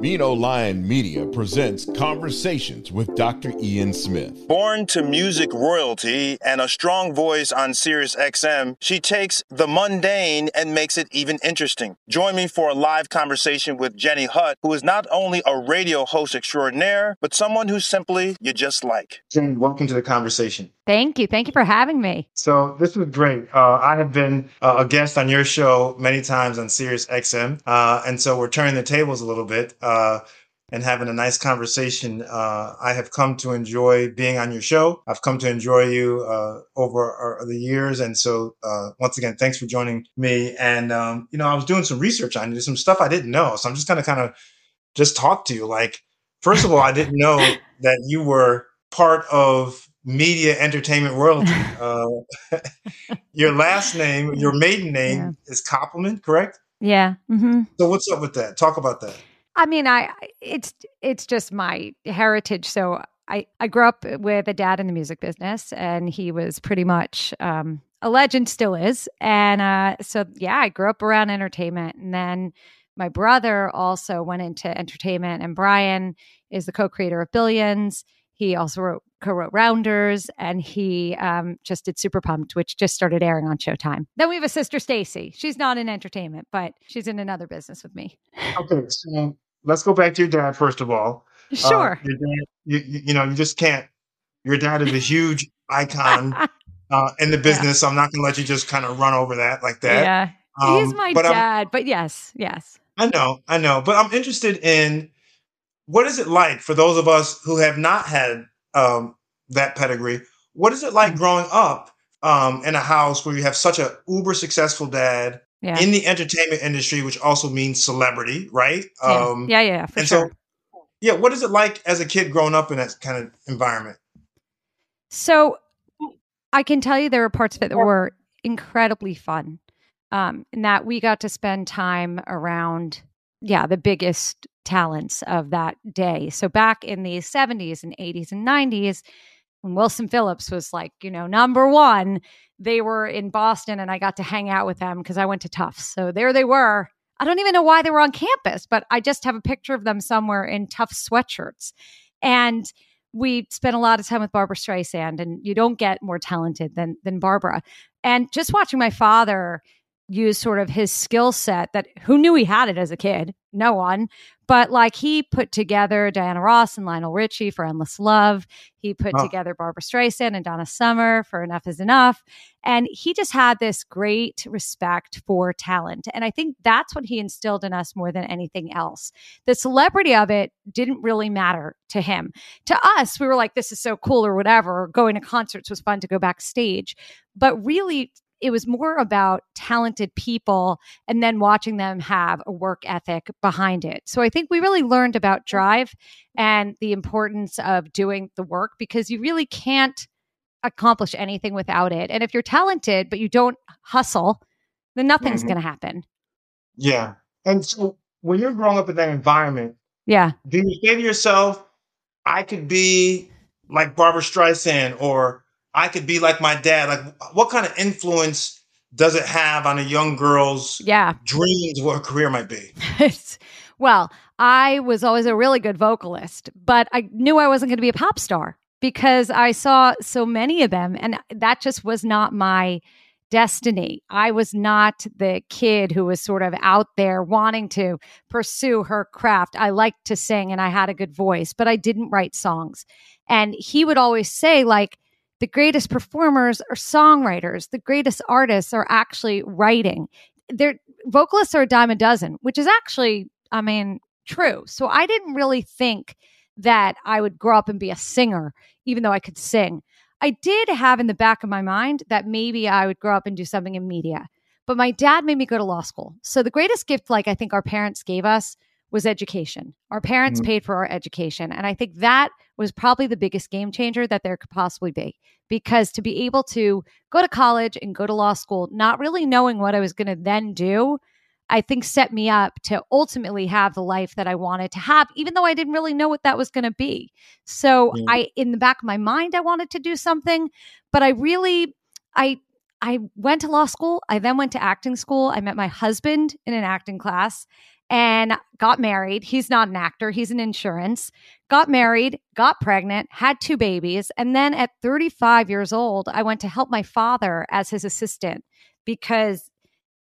Beano Lion Media presents Conversations with Dr. Ian Smith. Born to music royalty and a strong voice on Sirius XM, she takes the mundane and makes it even interesting. Join me for a live conversation with Jenny Hutt, who is not only a radio host extraordinaire, but someone who simply you just like. Jenny, welcome to the conversation. Thank you. Thank you for having me. So this was great. Uh, I have been uh, a guest on your show many times on Sirius XM, uh, and so we're turning the tables a little bit uh, and having a nice conversation. Uh, I have come to enjoy being on your show. I've come to enjoy you uh, over the years, and so once again, thanks for joining me. And um, you know, I was doing some research on you, some stuff I didn't know, so I'm just gonna kind of just talk to you. Like, first of all, I didn't know that you were part of media entertainment royalty. Uh, your last name, your maiden name yeah. is Koppelman, correct? Yeah. Mm-hmm. So what's up with that? Talk about that. I mean, I it's it's just my heritage. So I I grew up with a dad in the music business, and he was pretty much um, a legend, still is. And uh, so yeah, I grew up around entertainment, and then my brother also went into entertainment, and Brian is the co-creator of Billions. He also wrote co-wrote Rounders, and he um, just did Super Pumped, which just started airing on Showtime. Then we have a sister, Stacy. She's not in entertainment, but she's in another business with me. Okay, so let's go back to your dad first of all. Sure. Uh, dad, you, you, know, you just can't. Your dad is a huge icon uh, in the business, yeah. so I'm not going to let you just kind of run over that like that. Yeah, um, he's my dad, I'm, but yes, yes. I know, I know, but I'm interested in what is it like for those of us who have not had um, that pedigree. What is it like mm. growing up um, in a house where you have such a uber successful dad yeah. in the entertainment industry, which also means celebrity, right? Yeah, um, yeah, yeah, for and sure. So, yeah, what is it like as a kid growing up in that kind of environment? So, I can tell you there were parts of it that were incredibly fun. Um, in that we got to spend time around, yeah, the biggest talents of that day. So back in the 70s and 80s and 90s, when Wilson Phillips was like, you know, number one, they were in Boston and I got to hang out with them because I went to Tufts. So there they were. I don't even know why they were on campus, but I just have a picture of them somewhere in Tufts sweatshirts. And we spent a lot of time with Barbra Streisand, and you don't get more talented than than Barbra. And just watching my father use sort of his skill set that who knew he had it as a kid? No one. But like he put together Diana Ross and Lionel Richie for Endless Love. He put oh. together Barbra Streisand and Donna Summer for Enough is Enough. And he just had this great respect for talent. And I think that's what he instilled in us more than anything else. The celebrity of it didn't really matter to him. To us, we were like, this is so cool or whatever. Going to concerts was fun to go backstage. But really, it was more about talented people and then watching them have a work ethic behind it. So I think we really learned about drive and the importance of doing the work because you really can't accomplish anything without it. And if you're talented but you don't hustle, then nothing's mm-hmm. going to happen. Yeah. And so when you're growing up in that environment, yeah. Do you say to yourself, I could be like Barbra Streisand or I could be like my dad. Like, what kind of influence does it have on a young girl's yeah. dreams what her career might be? well, I was always a really good vocalist, but I knew I wasn't going to be a pop star because I saw so many of them, and that just was not my destiny. I was not the kid who was sort of out there wanting to pursue her craft. I liked to sing and I had a good voice, but I didn't write songs. And he would always say, like, the greatest performers are songwriters. The greatest artists are actually writing. Their vocalists are a dime a dozen, which is actually, I mean, true. So I didn't really think that I would grow up and be a singer, even though I could sing. I did have in the back of my mind that maybe I would grow up and do something in media. But my dad made me go to law school. So the greatest gift, like I think our parents gave us, was education. Our parents Mhm. paid for our education. And I think that was probably the biggest game changer that there could possibly be. Because to be able to go to college and go to law school, not really knowing what I was going to then do, I think set me up to ultimately have the life that I wanted to have, even though I didn't really know what that was going to be. So Mhm. I, in the back of my mind, I wanted to do something, but I really, I, I went to law school. I then went to acting school. I met my husband in an acting class and got married. He's not an actor, he's an insurance. Got married, got pregnant, had two babies. And then at 35 years old, I went to help my father as his assistant because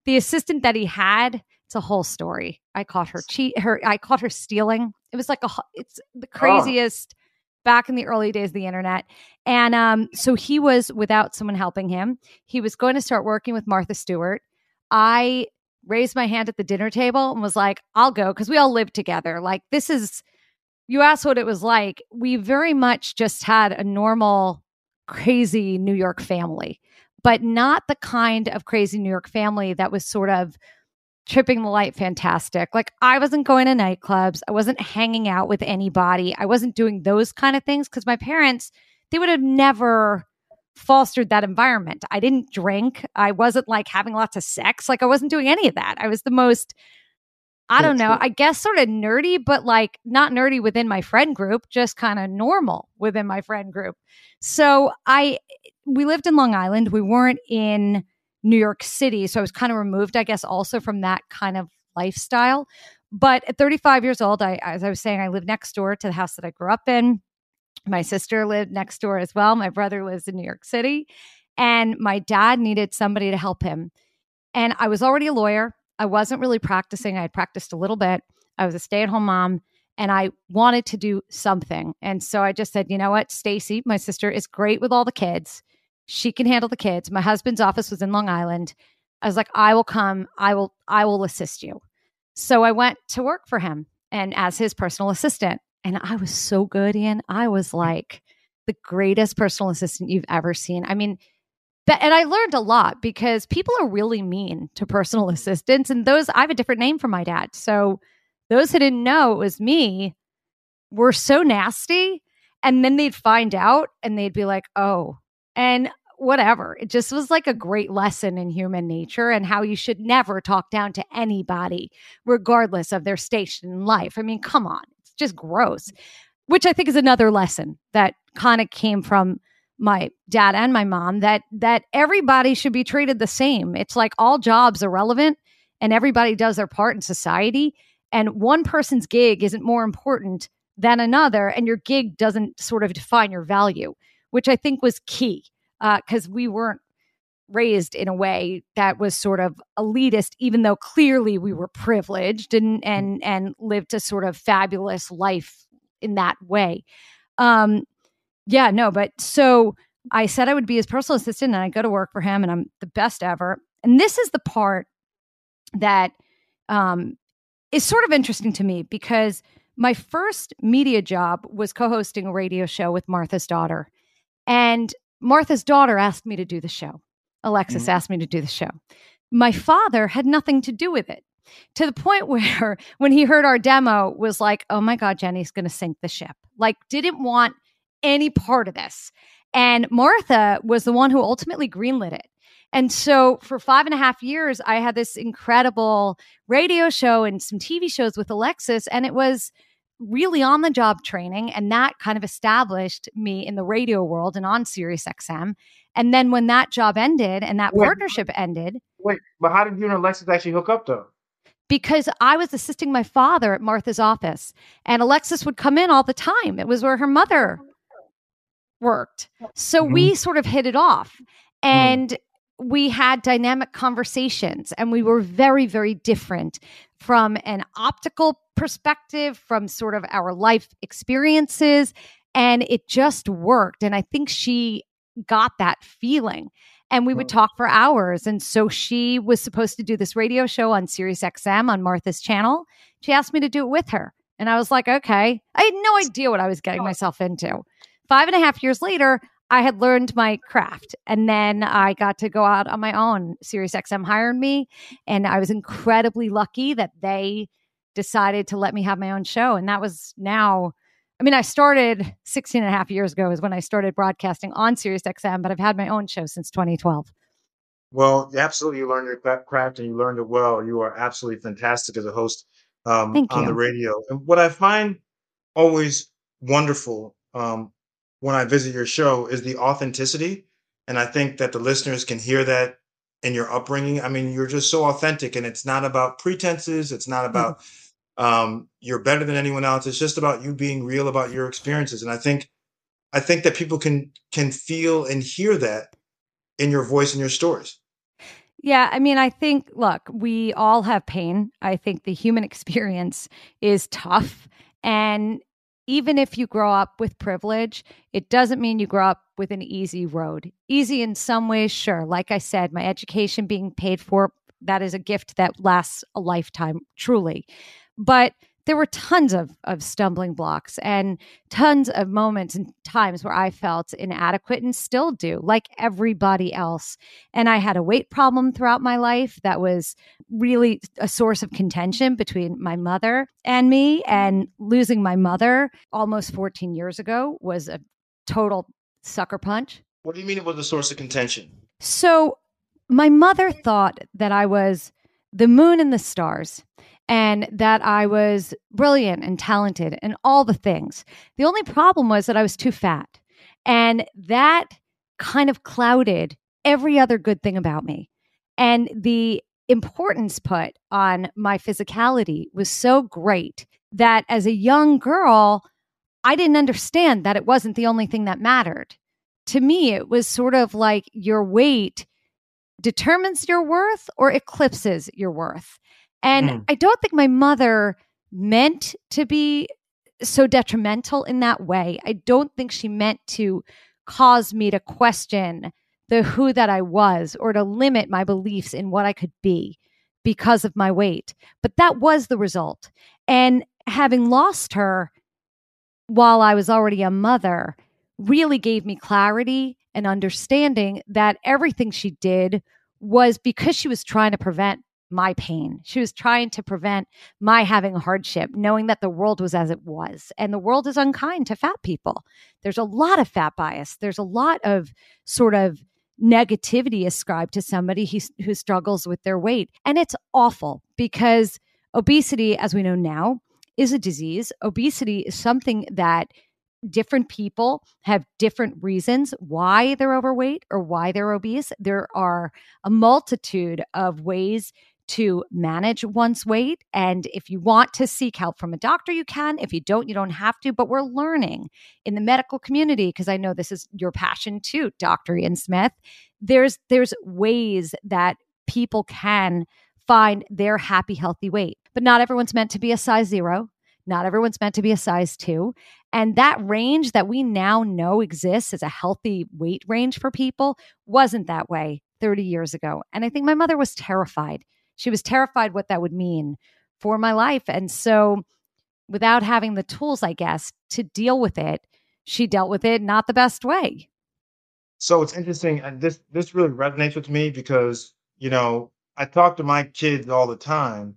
the assistant that he had, it's a whole story. I caught her cheat her I caught her stealing. It was like a it's the craziest back in the early days of the internet. And um so he was without someone helping him. He was going to start working with Martha Stewart. I raised my hand at the dinner table and was like, I'll go because we all lived together. Like, this is, you asked what it was like. We very much just had a normal, crazy New York family, but not the kind of crazy New York family that was sort of tripping the light fantastic. Like, I wasn't going to nightclubs, I wasn't hanging out with anybody, I wasn't doing those kind of things because my parents, they would have never fostered that environment. I didn't drink. I wasn't like having lots of sex. Like I wasn't doing any of that. I was the most I don't know, I guess sort of nerdy, but like not nerdy within my friend group, just kind of normal within my friend group. So I we lived in Long Island. We weren't in New York City, so I was kind of removed I guess also from that kind of lifestyle. But at 35 years old, I as I was saying I lived next door to the house that I grew up in. My sister lived next door as well. My brother lives in New York City. And my dad needed somebody to help him. And I was already a lawyer. I wasn't really practicing. I had practiced a little bit. I was a stay at home mom and I wanted to do something. And so I just said, you know what? Stacy, my sister, is great with all the kids. She can handle the kids. My husband's office was in Long Island. I was like, I will come. I will, I will assist you. So I went to work for him and as his personal assistant. And I was so good, Ian. I was like the greatest personal assistant you've ever seen. I mean, that, and I learned a lot because people are really mean to personal assistants. And those, I have a different name for my dad. So those who didn't know it was me were so nasty. And then they'd find out and they'd be like, oh, and whatever. It just was like a great lesson in human nature and how you should never talk down to anybody, regardless of their station in life. I mean, come on, just gross, which I think is another lesson that kind of came from my dad and my mom that that everybody should be treated the same. It's like all jobs are relevant and everybody does their part in society and one person's gig isn't more important than another and your gig doesn't sort of define your value, which I think was key uh, because we weren't raised in a way that was sort of elitist even though clearly we were privileged and and and lived a sort of fabulous life in that way. Um yeah no but so i said i would be his personal assistant and i go to work for him and i'm the best ever. And this is the part that um is sort of interesting to me because my first media job was co-hosting a radio show with martha's daughter. And martha's daughter asked me to do the show Alexis Mhm. asked me to do the show. My father had nothing to do with it to the point where when he heard our demo was like, "Oh my god, Jenny's going to sink the ship." Like didn't want any part of this. And Martha was the one who ultimately greenlit it. And so for five and a half years, I had this incredible radio show and some TV shows with Alexis, and it was really on the job training. And that kind of established me in the radio world and on Sirius XM. And then when that job ended and that Wait. partnership ended, Wait, but how did you and Alexis actually hook up though? because I was assisting my father at Martha's office, and Alexis would come in all the time. It was where her mother worked. So we mm-hmm. sort of hit it off. Mm. And we had dynamic conversations, and we were very, very different from an optical perspective, from sort of our life experiences. And it just worked. And I think she got that feeling. And we would talk for hours. And so she was supposed to do this radio show on Sirius XM on Martha's channel. She asked me to do it with her. And I was like, okay. I had no idea what I was getting myself into. Five and a half years later, I had learned my craft. And then I got to go out on my own. Sirius XM hired me. And I was incredibly lucky that they decided to let me have my own show. And that was now, I mean, I started 16 and a half years ago is when I started broadcasting on Sirius XM, but I've had my own show since 2012. Well, absolutely, you learned your craft and you learned it well. You are absolutely fantastic as a host um, on the radio. And what I find always wonderful um, when I visit your show is the authenticity. And I think that the listeners can hear that in your upbringing. I mean, you're just so authentic, and it's not about pretenses. It's not about um, you're better than anyone else. It's just about you being real about your experiences. And I think, I think that people can can feel and hear that in your voice and your stories. Yeah, I mean, I think, look, we all have pain. I think the human experience is tough. And even if you grow up with privilege, it doesn't mean you grow up with an easy road. Easy in some ways, sure. Like I said, my education being paid for, that is a gift that lasts a lifetime, truly. But there were tons of, of stumbling blocks and tons of moments and times where I felt inadequate and still do, like everybody else. And I had a weight problem throughout my life that was really a source of contention between my mother and me. And losing my mother almost 14 years ago was a total sucker punch. What do you mean it was a source of contention? So, my mother thought that I was the moon and the stars and that I was brilliant and talented and all the things. The only problem was that I was too fat. And that kind of clouded every other good thing about me. And the importance put on my physicality was so great that as a young girl, I didn't understand that it wasn't the only thing that mattered. To me, it was sort of like your weight determines your worth or eclipses your worth. And Mm. I don't think my mother meant to be so detrimental in that way. I don't think she meant to cause me to question the who that I was or to limit my beliefs in what I could be because of my weight. But that was the result. And having lost her while I was already a mother really gave me clarity and understanding that everything she did was because she was trying to prevent my pain. She was trying to prevent my having hardship, knowing that the world was as it was. And the world is unkind to fat people. There's a lot of fat bias. There's a lot of sort of negativity ascribed to somebody who, struggles with their weight. And it's awful because obesity, as we know now, is a disease. Obesity is something that different people have different reasons why they're overweight or why they're obese. There are a multitude of ways to manage one's weight. And if you want to seek help from a doctor, you can. If you don't, you don't have to. But we're learning in the medical community, because I know this is your passion too, Dr. Ian Smith. There's there's ways that people can find their happy, healthy weight. But not everyone's meant to be a size zero. Not everyone's meant to be a size two. And that range that we now know exists as a healthy weight range for people wasn't that way 30 years ago. And I think my mother was terrified. She was terrified what that would mean for my life. And so, without having the tools, I guess, to deal with it, she dealt with it not the best way. So it's interesting, and this this really resonates with me because you know I talk to my kids all the time,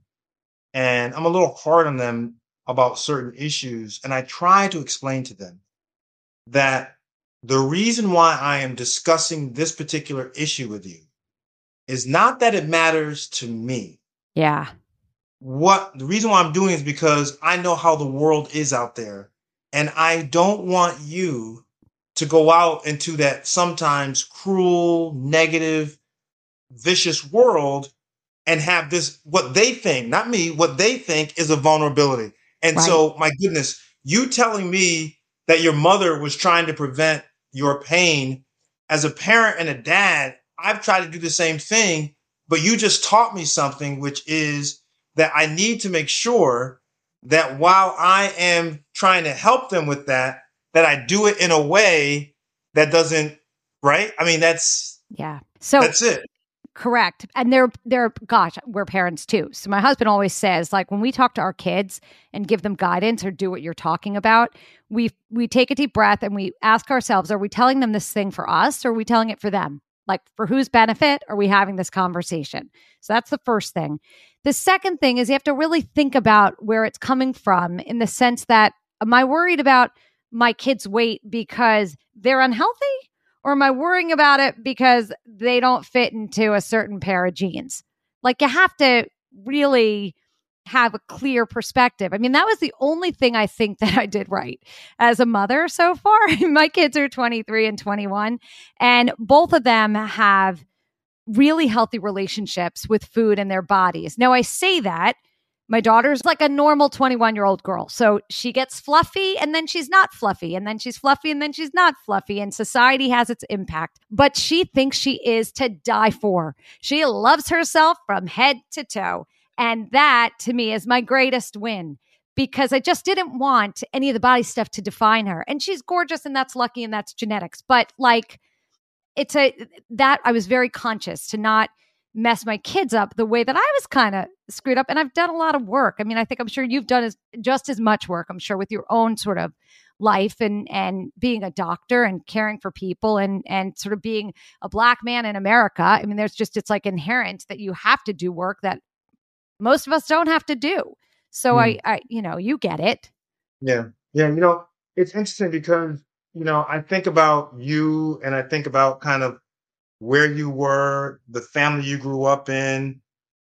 and I'm a little hard on them about certain issues, and I try to explain to them that the reason why I am discussing this particular issue with you is not that it matters to me. Yeah. What the reason why I'm doing is because I know how the world is out there, and I don't want you to go out into that sometimes cruel, negative, vicious world and have this what they think, not me, what they think is a vulnerability. And Right. so, my goodness, you telling me that your mother was trying to prevent your pain as a parent and a dad, I've tried to do the same thing, but you just taught me something, which is that I need to make sure that while I am trying to help them with that, that I do it in a way that doesn't, right? I mean, that's Yeah. So that's it. Correct. And they're they're gosh, we're parents too. So my husband always says like when we talk to our kids and give them guidance or do what you're talking about, we we take a deep breath and we ask ourselves, are we telling them this thing for us or are we telling it for them? Like, for whose benefit are we having this conversation? So that's the first thing. The second thing is you have to really think about where it's coming from in the sense that am I worried about my kids' weight because they're unhealthy? Or am I worrying about it because they don't fit into a certain pair of jeans? Like, you have to really have a clear perspective. I mean, that was the only thing I think that I did right as a mother so far. My kids are 23 and 21, and both of them have really healthy relationships with food and their bodies. Now, I say that my daughter's like a normal 21 year old girl. So she gets fluffy and then she's not fluffy and then she's fluffy and then she's not fluffy and society has its impact. But she thinks she is to die for. She loves herself from head to toe. And that to me is my greatest win because I just didn't want any of the body stuff to define her. And she's gorgeous and that's lucky and that's genetics. But like, it's a that I was very conscious to not mess my kids up the way that I was kind of screwed up. And I've done a lot of work. I mean, I think I'm sure you've done as, just as much work, I'm sure, with your own sort of life and and being a doctor and caring for people and and sort of being a black man in America. I mean, there's just it's like inherent that you have to do work that most of us don't have to do. So mm. I, I, you know, you get it. Yeah. Yeah. You know, it's interesting because, you know, I think about you and I think about kind of where you were, the family you grew up in,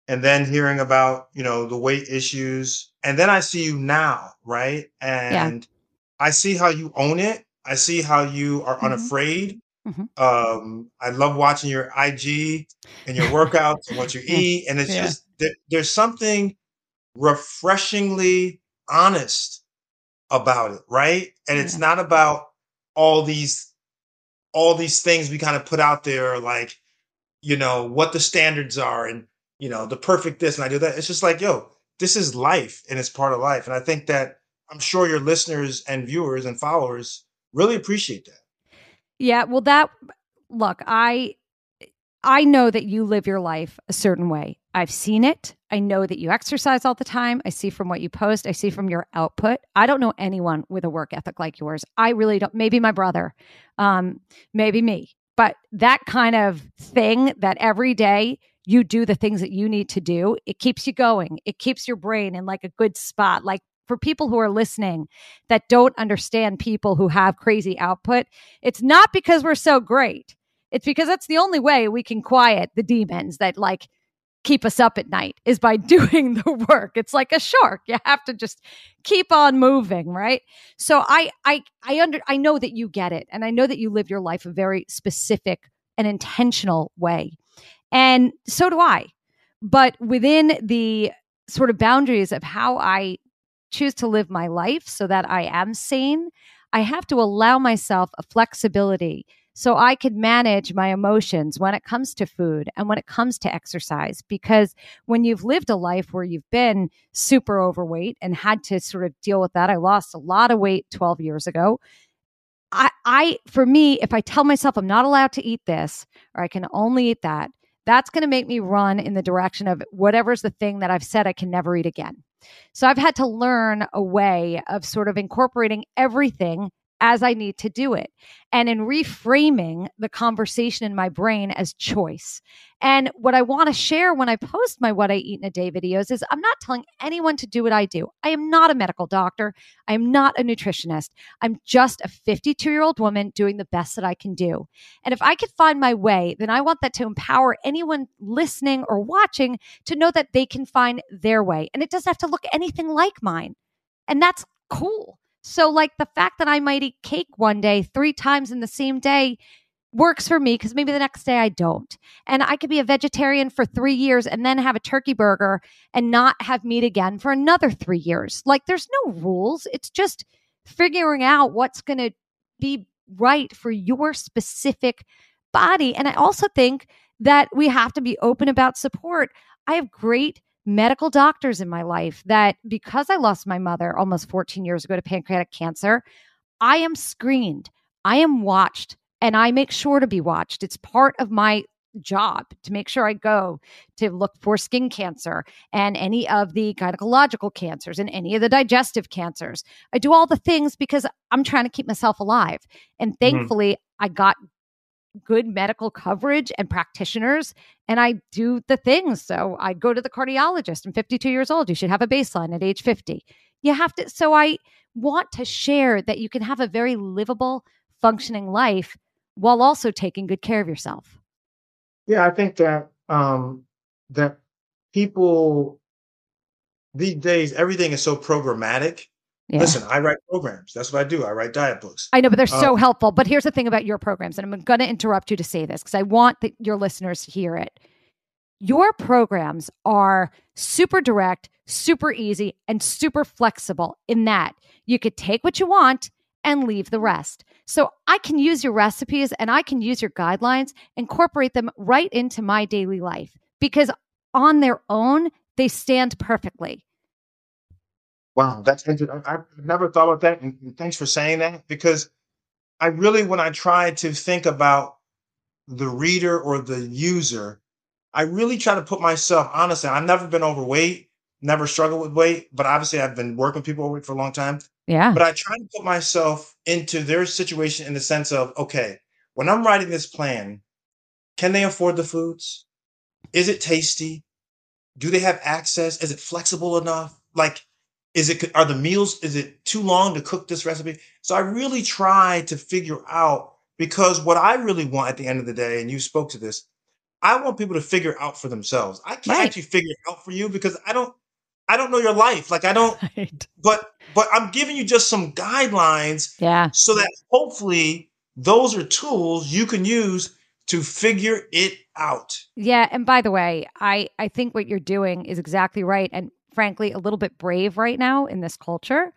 and then hearing about, you know, the weight issues. And then I see you now, right? And yeah. I see how you own it. I see how you are mm-hmm. unafraid. Mm-hmm. Um, I love watching your IG and your workouts and what you eat. And it's yeah. just, there, there's something refreshingly honest about it, right? And it's not about all these all these things we kind of put out there like you know what the standards are and you know the perfect this and I do that. It's just like, yo, this is life and it's part of life. And I think that I'm sure your listeners and viewers and followers really appreciate that. Yeah, well that look, I I know that you live your life a certain way. I've seen it. I know that you exercise all the time. I see from what you post, I see from your output. I don't know anyone with a work ethic like yours. I really don't. Maybe my brother, um, maybe me. But that kind of thing that every day you do the things that you need to do, it keeps you going. It keeps your brain in like a good spot. Like for people who are listening that don't understand people who have crazy output, it's not because we're so great. It's because that's the only way we can quiet the demons that like keep us up at night is by doing the work. It's like a shark. You have to just keep on moving, right? So I I I under I know that you get it and I know that you live your life a very specific and intentional way. And so do I. But within the sort of boundaries of how I choose to live my life so that I am sane, I have to allow myself a flexibility so I could manage my emotions when it comes to food and when it comes to exercise. Because when you've lived a life where you've been super overweight and had to sort of deal with that, I lost a lot of weight 12 years ago. I, I, for me, if I tell myself I'm not allowed to eat this or I can only eat that, that's going to make me run in the direction of whatever's the thing that I've said I can never eat again. So I've had to learn a way of sort of incorporating everything as I need to do it. And in reframing the conversation in my brain as choice. And what I want to share when I post my What I Eat in a Day videos is I'm not telling anyone to do what I do. I am not a medical doctor. I am not a nutritionist. I'm just a 52 year old woman doing the best that I can do. And if I could find my way, then I want that to empower anyone listening or watching to know that they can find their way. And it doesn't have to look anything like mine. And that's cool. So, like the fact that I might eat cake one day three times in the same day works for me because maybe the next day I don't. And I could be a vegetarian for three years and then have a turkey burger and not have meat again for another three years. Like, there's no rules. It's just figuring out what's going to be right for your specific body. And I also think that we have to be open about support. I have great medical doctors in my life that because I lost my mother almost 14 years ago to pancreatic cancer, I am screened, I am watched, and I make sure to be watched. It's part of my job to make sure I go to look for skin cancer and any of the gynecological cancers and any of the digestive cancers. I do all the things because I'm trying to keep myself alive. And mm-hmm. thankfully, mm-hmm. I got good medical coverage and practitioners and I do the things. So I go to the cardiologist. I'm 52 years old. You should have a baseline at age 50. You have to. So I want to share that you can have a very livable, functioning life while also taking good care of yourself. Yeah, I think that um, that people these days everything is so programmatic. Yeah. Listen, I write programs. That's what I do. I write diet books. I know, but they're Um, so helpful. But here's the thing about your programs, and I'm going to interrupt you to say this because I want the, your listeners to hear it. Your programs are super direct, super easy, and super flexible in that you could take what you want and leave the rest. So I can use your recipes and I can use your guidelines, incorporate them right into my daily life because on their own, they stand perfectly. Wow, that's interesting. I- I've never thought about that. And and thanks for saying that because I really, when I try to think about the reader or the user, I really try to put myself, honestly, I've never been overweight, never struggled with weight, but obviously I've been working with people overweight for a long time. Yeah. But I try to put myself into their situation in the sense of, okay, when I'm writing this plan, can they afford the foods? Is it tasty? Do they have access? Is it flexible enough? Like, is it are the meals? Is it too long to cook this recipe? So I really try to figure out because what I really want at the end of the day, and you spoke to this, I want people to figure out for themselves. I can't Right. actually figure it out for you because I don't, I don't know your life. Like I don't, Right. but but I'm giving you just some guidelines Yeah. so that hopefully those are tools you can use to figure it out. Yeah, and by the way, I I think what you're doing is exactly right and frankly a little bit brave right now in this culture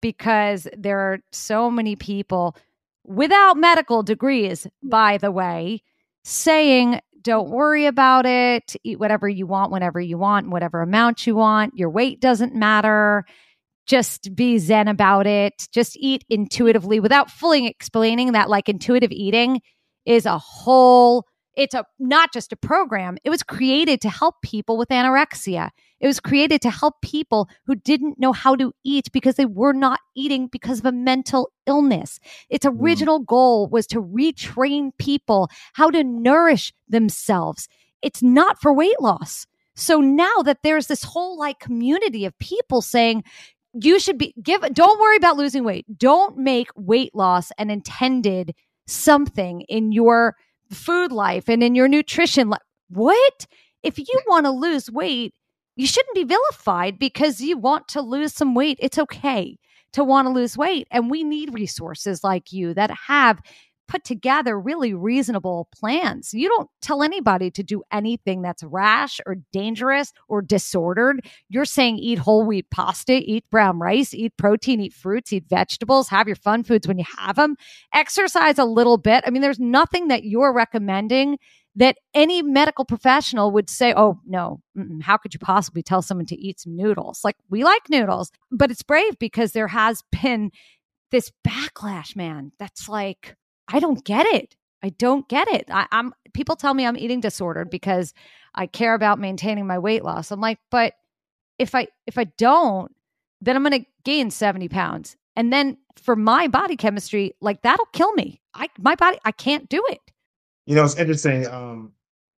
because there are so many people without medical degrees, mm. by the way, saying don't worry about it, eat whatever you want whenever you want, whatever amount you want, your weight doesn't matter. Just be zen about it. Just eat intuitively. Without fully explaining that like intuitive eating is a whole it's a not just a program it was created to help people with anorexia it was created to help people who didn't know how to eat because they were not eating because of a mental illness its mm. original goal was to retrain people how to nourish themselves it's not for weight loss so now that there's this whole like community of people saying you should be give don't worry about losing weight don't make weight loss an intended something in your food life and in your nutrition life. What? If you want to lose weight, you shouldn't be vilified because you want to lose some weight. It's okay to want to lose weight. And we need resources like you that have put together really reasonable plans. You don't tell anybody to do anything that's rash or dangerous or disordered. You're saying eat whole wheat pasta, eat brown rice, eat protein, eat fruits, eat vegetables, have your fun foods when you have them, exercise a little bit. I mean, there's nothing that you're recommending that any medical professional would say, oh, no, how could you possibly tell someone to eat some noodles? Like, we like noodles, but it's brave because there has been this backlash, man. That's like, I don't get it. I don't get it. I, I'm people tell me I'm eating disordered because I care about maintaining my weight loss. I'm like, but if I if I don't, then I'm going to gain 70 pounds, and then for my body chemistry, like that'll kill me. I my body, I can't do it. You know, it's interesting. Um,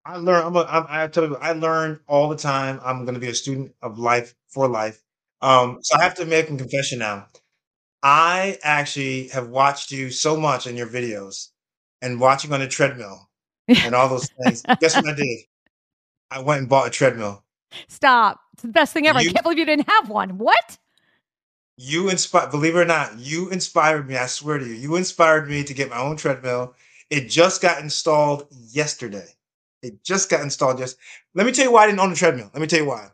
I learn. I'm a, I'm, I tell you, I learn all the time. I'm going to be a student of life for life. Um, so I have to make a confession now. I actually have watched you so much in your videos and watching on a treadmill and all those things. Guess what I did? I went and bought a treadmill. Stop. It's the best thing ever. I You- can't believe you didn't have one. What? You inspired, believe it or not, you inspired me. I swear to you, you inspired me to get my own treadmill. It just got installed yesterday. It just got installed. Just let me tell you why I didn't own a treadmill. Let me tell you why.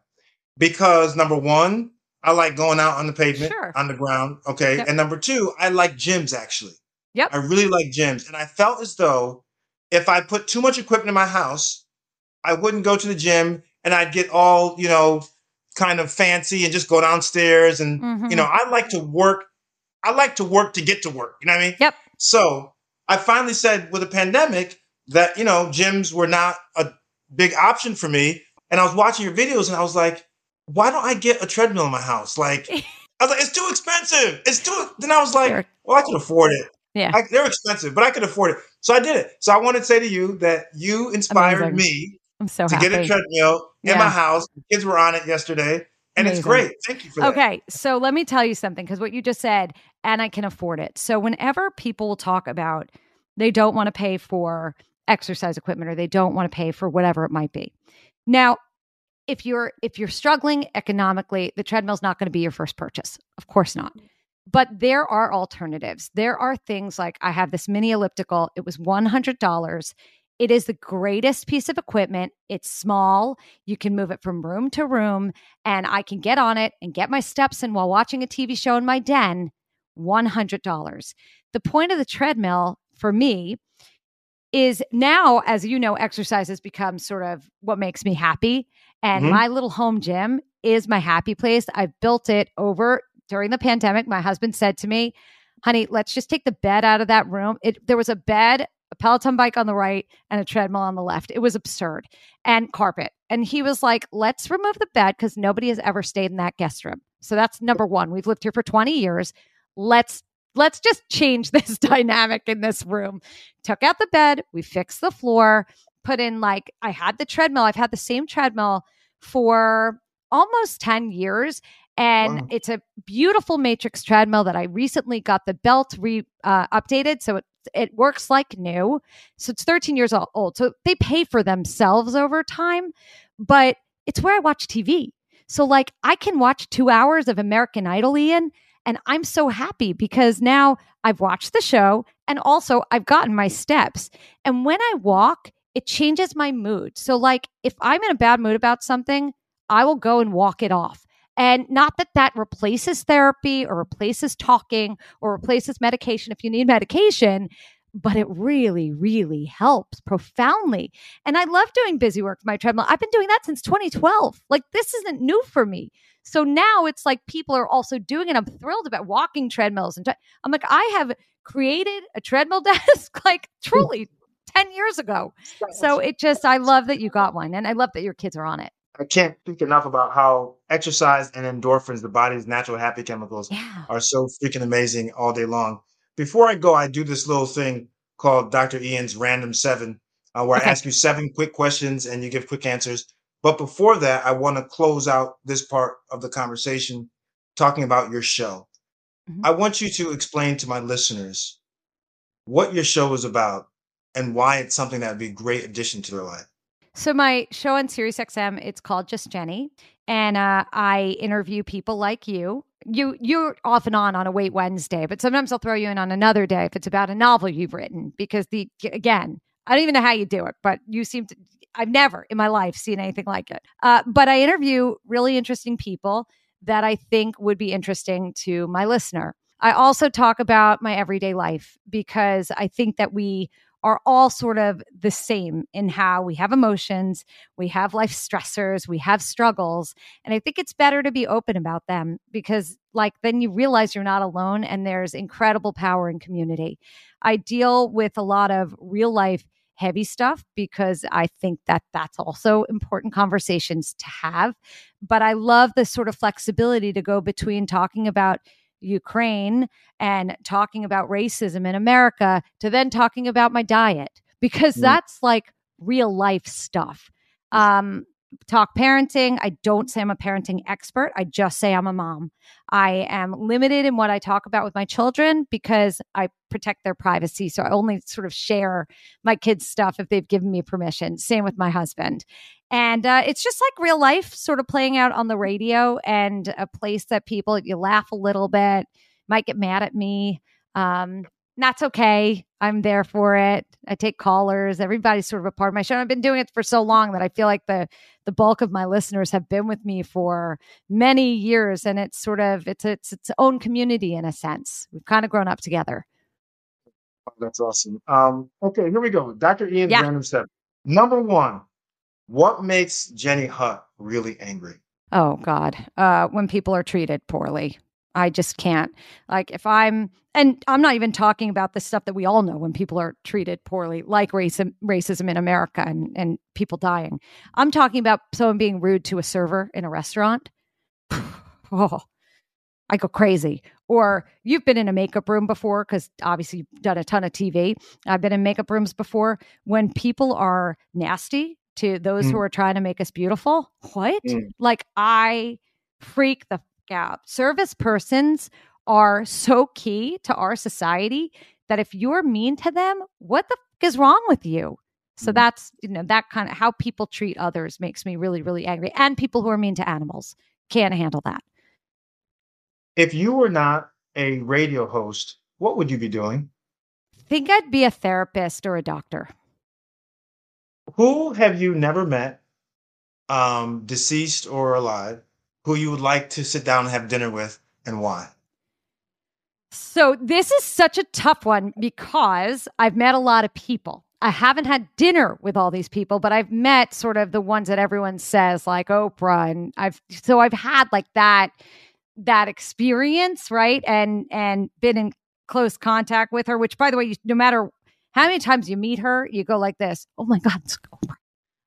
Because number one, I like going out on the pavement, Sure. on the ground. Okay. Yep. And number two, I like gyms actually. Yep. I really like gyms. And I felt as though if I put too much equipment in my house, I wouldn't go to the gym and I'd get all, you know, kind of fancy and just go downstairs and Mhm. you know, I like to work. I like to work to get to work. You know what I mean? Yep. So I finally said with the pandemic that, you know, gyms were not a big option for me. And I was watching your videos and I was like, why don't I get a treadmill in my house? Like, I was like, it's too expensive. It's too. Then I was like, Sure. well, I can afford it. Yeah. I, they're expensive, but I could afford it. So I did it. So I want to say to you that you inspired Amazing. me I'm so to happy. get a treadmill in my house. The kids were on it yesterday, and it's great. Thank you for that. Okay, so let me tell you something because what you just said, and I can afford it. So whenever people will talk about they don't want to pay for exercise equipment or they don't want to pay for whatever it might be. Now, if you're if you're struggling economically, the treadmill's not going to be your first purchase. Of course not. Mm. But there are alternatives. There are things like I have this mini elliptical. It was $100. It is the greatest piece of equipment. It's small. You can move it from room to room, and I can get on it and get my steps in while watching a TV show in my den. $100. The point of the treadmill for me is now, as you know, exercise has become sort of what makes me happy. And Mhm. my little home gym is my happy place. I built it over during the pandemic. My husband said to me, honey, let's just take the bed out of that room. It, there was a bed, a Peloton bike on the right, and a treadmill on the left. It was absurd. And carpet. And he was like, let's remove the bed because nobody has ever stayed in that guest room. So that's number one. We've lived here for 20 years. Let's let's just change this dynamic in this room. Took out the bed, we fixed the floor, put in like I had the treadmill. I've had the same treadmill for almost 10 years and Wow. it's a beautiful matrix treadmill that I recently got the belt re uh, updated so it it works like new. So it's 13 years old. So they pay for themselves over time, but it's where I watch TV. So like I can watch 2 hours of American Idol Ian and I'm so happy because now I've watched the show and also I've gotten my steps. And when I walk, it changes my mood. So, like, if I'm in a bad mood about something, I will go and walk it off. And not that that replaces therapy or replaces talking or replaces medication if you need medication, but it really, really helps profoundly. And I love doing busy work for my treadmill. I've been doing that since 2012. Like, this isn't new for me. So now it's like people are also doing it. I'm thrilled about walking treadmills. And tre- I'm like, I have created a treadmill desk like truly 10 years ago. So it just, I love that you got one. And I love that your kids are on it. I can't speak enough about how exercise and endorphins, the body's natural happy chemicals, Yeah. are so freaking amazing all day long. Before I go, I do this little thing called Dr. Ian's Random Seven, uh, where Okay. I ask you seven quick questions and you give quick answers. But before that, I want to close out this part of the conversation talking about your show. Mhm. I want you to explain to my listeners what your show is about and why it's something that would be a great addition to their life. So my show on SiriusXM, it's called Just Jenny, and uh, I interview people like you. You you're off and on on a Weight Wednesday, but sometimes I'll throw you in on another day if it's about a novel you've written. Because the again, I don't even know how you do it, but you seem to. I've never in my life seen anything like it. Uh, but I interview really interesting people that I think would be interesting to my listener. I also talk about my everyday life because I think that we are all sort of the same in how we have emotions, we have life stressors, we have struggles. And I think it's better to be open about them because, like, then you realize you're not alone and there's incredible power in community. I deal with a lot of real life heavy stuff because I think that that's also important conversations to have. But I love the sort of flexibility to go between talking about Ukraine and talking about racism in America to then talking about my diet because Mm. that's like real life stuff. Um, talk parenting. I don't say I'm a parenting expert. I just say I'm a mom. I am limited in what I talk about with my children because I protect their privacy. So I only sort of share my kids' stuff if they've given me permission. Same with my husband. And uh, it's just like real life sort of playing out on the radio and a place that people, you laugh a little bit, might get mad at me. Um, that's okay. I'm there for it. I take callers. Everybody's sort of a part of my show. I've been doing it for so long that I feel like the the bulk of my listeners have been with me for many years, and it's sort of it's it's its own community in a sense. We've kind of grown up together. Oh, That's awesome. Um, okay, here we go. Dr. Ian's Yeah. random step. Number one, what makes Jenny Hutt really angry? Oh God, uh, when people are treated poorly, I just can't. Like if I'm, and I'm not even talking about the stuff that we all know when people are treated poorly, like racism, racism in America and and people dying. I'm talking about someone being rude to a server in a restaurant. oh, I go crazy. Or you've been in a makeup room before because obviously you've done a ton of TV. I've been in makeup rooms before when people are nasty to those mm. who are trying to make us beautiful. What? Mm. Like I freak the out. Service persons are so key to our society that if you're mean to them, what the f- is wrong with you? So mm. that's, you know, that kind of how people treat others makes me really, really angry. And people who are mean to animals can't handle that. If you were not a radio host, what would you be doing? I think I'd be a therapist or a doctor. Who have you never met, um, deceased or alive, who you would like to sit down and have dinner with, and why? So, this is such a tough one because I've met a lot of people. I haven't had dinner with all these people, but I've met sort of the ones that everyone says, like Oprah, and I've so I've had like that that experience, right? And and been in close contact with her. Which, by the way, you, no matter how many times you meet her, you go like this. Oh my god, it's Oprah!"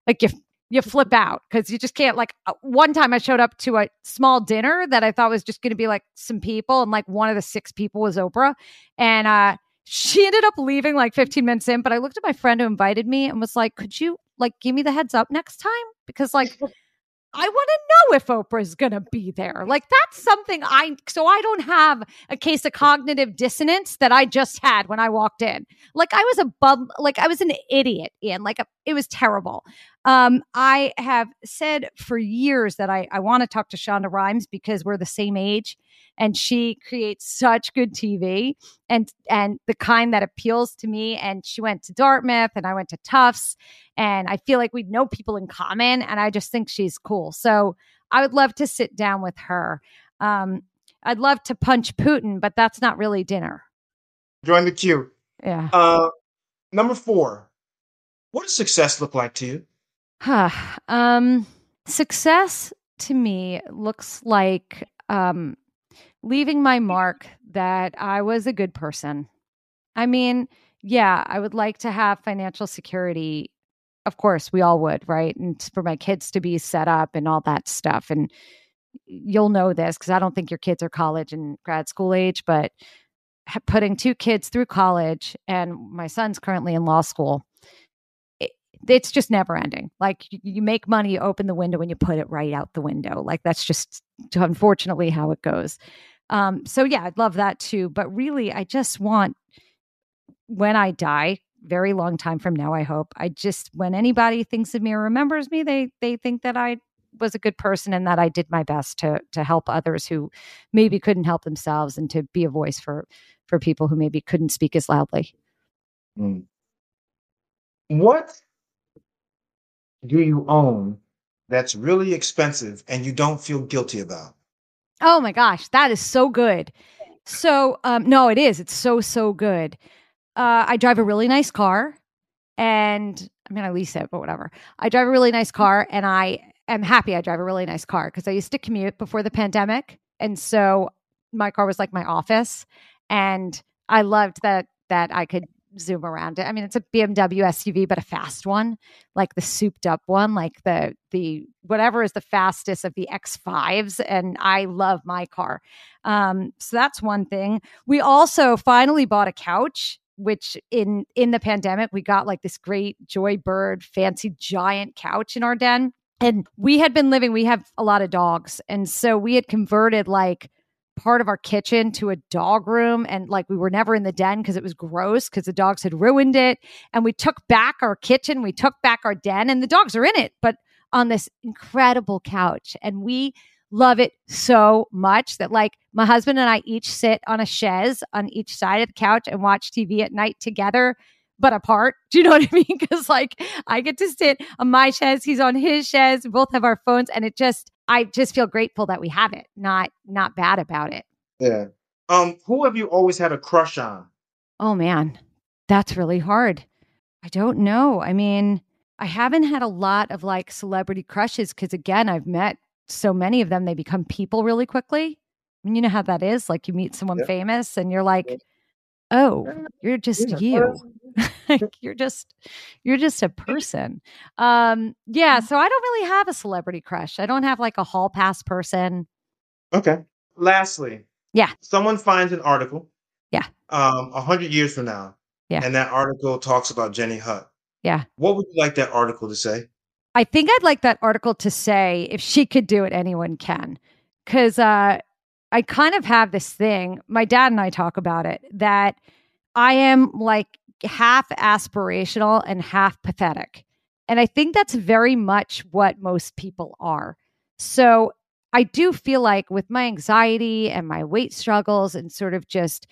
like you you flip out because you just can't. Like uh, one time, I showed up to a small dinner that I thought was just going to be like some people, and like one of the six people was Oprah, and uh she ended up leaving like 15 minutes in. But I looked at my friend who invited me and was like, "Could you like give me the heads up next time?" Because like I want to know if Oprah's going to be there. Like that's something I so I don't have a case of cognitive dissonance that I just had when I walked in. Like I was a bum like I was an idiot and like a, it was terrible. Um I have said for years that I I want to talk to Shonda Rhimes because we're the same age and she creates such good TV and and the kind that appeals to me and she went to Dartmouth and I went to Tufts and I feel like we know people in common and I just think she's cool. So I would love to sit down with her. Um, I'd love to punch Putin, but that's not really dinner. Join the queue. Yeah. Uh, number four. What does success look like to you? Huh. um, success to me looks like um, leaving my mark that I was a good person. I mean, yeah, I would like to have financial security. Of course, we all would, right? And for my kids to be set up and all that stuff. And you'll know this because I don't think your kids are college and grad school age, but putting two kids through college and my son's currently in law school it's just never ending. Like you make money, you open the window and you put it right out the window. Like that's just unfortunately how it goes. Um, so yeah, I'd love that too. But really, I just want when I die, very long time from now, I hope. I just when anybody thinks of me or remembers me, they they think that I was a good person and that I did my best to to help others who maybe couldn't help themselves and to be a voice for for people who maybe couldn't speak as loudly. Mm. What do you own that's really expensive and you don't feel guilty about? Oh my gosh, that is so good. So, um, no, it is. It's so, so good. Uh, I drive a really nice car and I mean, I lease it, but whatever. I drive a really nice car and I am happy I drive a really nice car because I used to commute before the pandemic. And so my car was like my office. And I loved that that I could zoom around it. I mean, it's a BMW SUV, but a fast one, like the souped up one, like the the whatever is the fastest of the X5s. And I love my car. Um, so that's one thing. We also finally bought a couch which in in the pandemic we got like this great joybird fancy giant couch in our den and we had been living we have a lot of dogs and so we had converted like part of our kitchen to a dog room and like we were never in the den because it was gross because the dogs had ruined it and we took back our kitchen we took back our den and the dogs are in it but on this incredible couch and we love it so much that like my husband and I each sit on a chaise on each side of the couch and watch TV at night together but apart. Do you know what I mean? Because like I get to sit on my chaise, he's on his chaise. We both have our phones, and it just I just feel grateful that we have it, not not bad about it. Yeah. Um, who have you always had a crush on? Oh man, that's really hard. I don't know. I mean, I haven't had a lot of like celebrity crushes because again, I've met so many of them, they become people really quickly. I mean, you know how that is. Like you meet someone famous and you're like, oh, you're just you. you're just you're just a person. Um, yeah, mm-hmm. so I don't really have a celebrity crush. I don't have like a hall pass person. Okay. Lastly, Yeah. Someone finds an article. Yeah. Um, a hundred years from now. Yeah. And that article talks about Jenny Hutt. Yeah. What would you like that article to say? I think I'd like that article to say if she could do it, anyone can. Because uh, I kind of have this thing, my dad and I talk about it, that I am like half aspirational and half pathetic. And I think that's very much what most people are. So I do feel like with my anxiety and my weight struggles and sort of just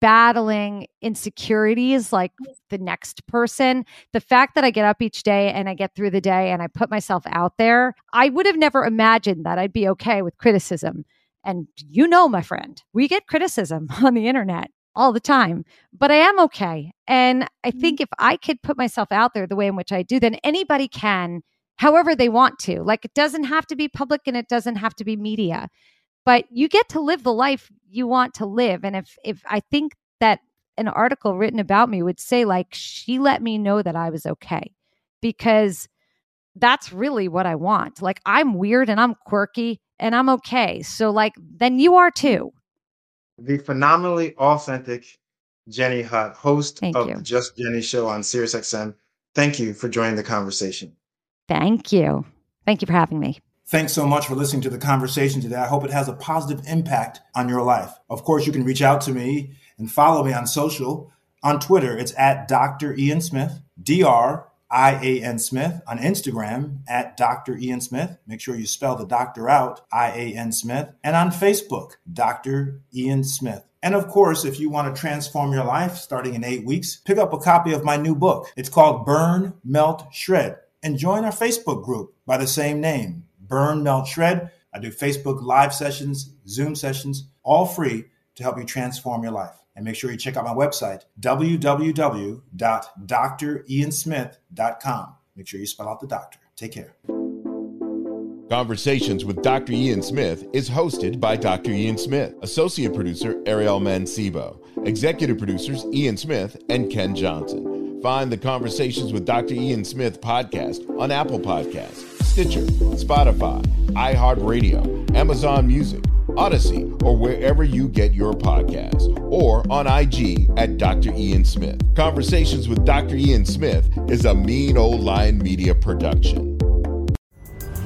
battling insecurities like the next person, the fact that I get up each day and I get through the day and I put myself out there, I would have never imagined that I'd be okay with criticism. And you know, my friend, we get criticism on the internet all the time, but I am okay. And I mm-hmm. think if I could put myself out there the way in which I do, then anybody can, however they want to. Like it doesn't have to be public and it doesn't have to be media, but you get to live the life you want to live. And if, if I think that an article written about me would say, like, she let me know that I was okay because that's really what I want. Like, I'm weird and I'm quirky and I'm okay. So, like, then you are too the phenomenally authentic Jenny Hutt, host Thank of you. the Just Jenny Show on SiriusXM. Thank you for joining the conversation. Thank you. Thank you for having me. Thanks so much for listening to the conversation today. I hope it has a positive impact on your life. Of course, you can reach out to me and follow me on social. On Twitter, it's at Dr. Ian Smith, D-R I-A-N Smith. On Instagram, at Dr. Ian Smith. Make sure you spell the doctor out, I-A-N Smith. And on Facebook, Dr. Ian Smith. And of course, if you want to transform your life starting in eight weeks, pick up a copy of my new book. It's called Burn, Melt, Shred. And join our Facebook group by the same name, Burn, Melt, Shred. I do Facebook live sessions, Zoom sessions, all free to help you transform your life. And make sure you check out my website, www.driansmith.com. Make sure you spell out the doctor. Take care. Conversations with Dr. Ian Smith is hosted by Dr. Ian Smith, associate producer Ariel Mancibo, executive producers Ian Smith and Ken Johnson. Find the Conversations with Dr. Ian Smith podcast on Apple Podcasts, Stitcher, Spotify, iHeartRadio, Amazon Music, Odyssey, or wherever you get your podcasts, or on IG at Dr. Ian Smith. Conversations with Dr. Ian Smith is a mean old lion media production.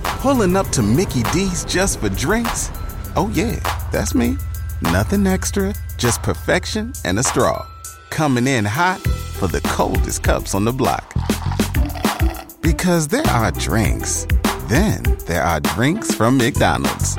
Pulling up to Mickey D's just for drinks? Oh, yeah, that's me. Nothing extra, just perfection and a straw. Coming in hot for the coldest cups on the block. Because there are drinks, then there are drinks from McDonald's.